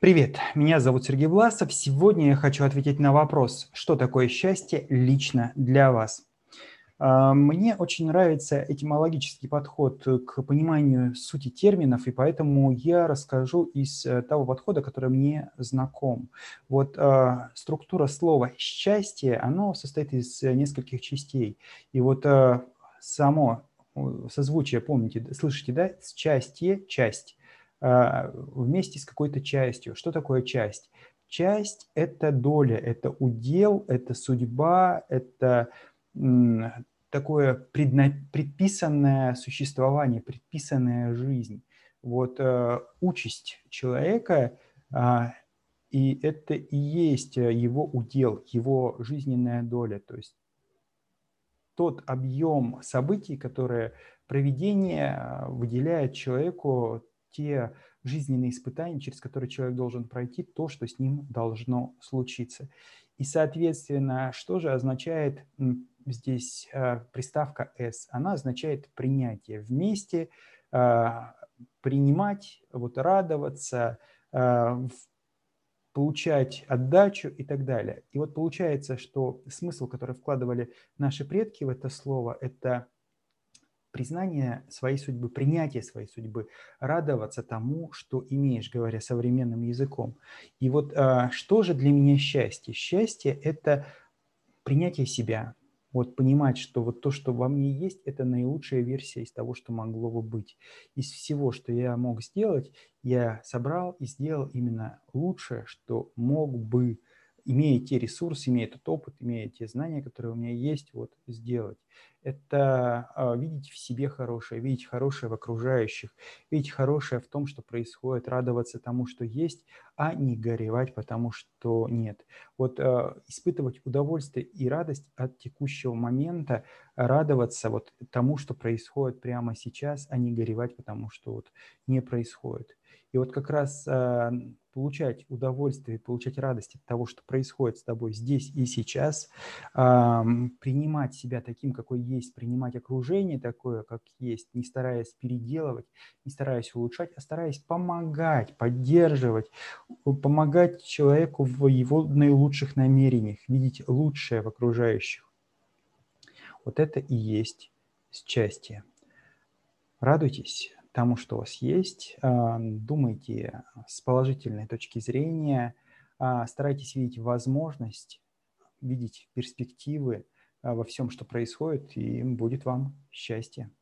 Привет, меня зовут Сергей Власов. Сегодня я хочу ответить на вопрос, что такое счастье лично для вас. А, мне очень нравится этимологический подход к пониманию сути терминов, и поэтому я расскажу из э, того подхода, который мне знаком. Вот а, структура слова «счастье», оно состоит из нескольких частей. И вот а, само созвучие, помните, слышите, да? Счастье, часть вместе с какой-то частью. Что такое часть? Часть – это доля, это удел, это судьба, это такое предписанное существование, предписанная жизнь. Вот э, участь человека, э, и это и есть его удел, его жизненная доля. То есть тот объем событий, которые проведение а, выделяет человеку те жизненные испытания, через которые человек должен пройти, то, что с ним должно случиться. И, соответственно, что же означает здесь э, приставка «с»? Она означает принятие. Вместе э, принимать, вот радоваться, э, получать отдачу и так далее. И вот получается, что смысл, который вкладывали наши предки в это слово, это признание своей судьбы, принятие своей судьбы, радоваться тому, что имеешь, говоря современным языком. И вот а, что же для меня счастье? Счастье – это принятие себя, вот понимать, что вот то, что во мне есть, это наилучшая версия из того, что могло бы быть. Из всего, что я мог сделать, я собрал и сделал именно лучшее, что мог бы имея те ресурсы, имея этот опыт, имея те знания, которые у меня есть, вот сделать. Это э, видеть в себе хорошее, видеть хорошее в окружающих, видеть хорошее в том, что происходит, радоваться тому, что есть, а не горевать, потому что нет. Вот э, испытывать удовольствие и радость от текущего момента, радоваться вот тому, что происходит прямо сейчас, а не горевать, потому что вот не происходит. И вот как раз э, получать удовольствие, получать радость от того, что происходит с тобой здесь и сейчас, принимать себя таким, какой есть, принимать окружение такое, как есть, не стараясь переделывать, не стараясь улучшать, а стараясь помогать, поддерживать, помогать человеку в его наилучших намерениях, видеть лучшее в окружающих. Вот это и есть счастье. Радуйтесь, тому, что у вас есть, а, думайте с положительной точки зрения, а, старайтесь видеть возможность, видеть перспективы во всем, что происходит, и будет вам счастье.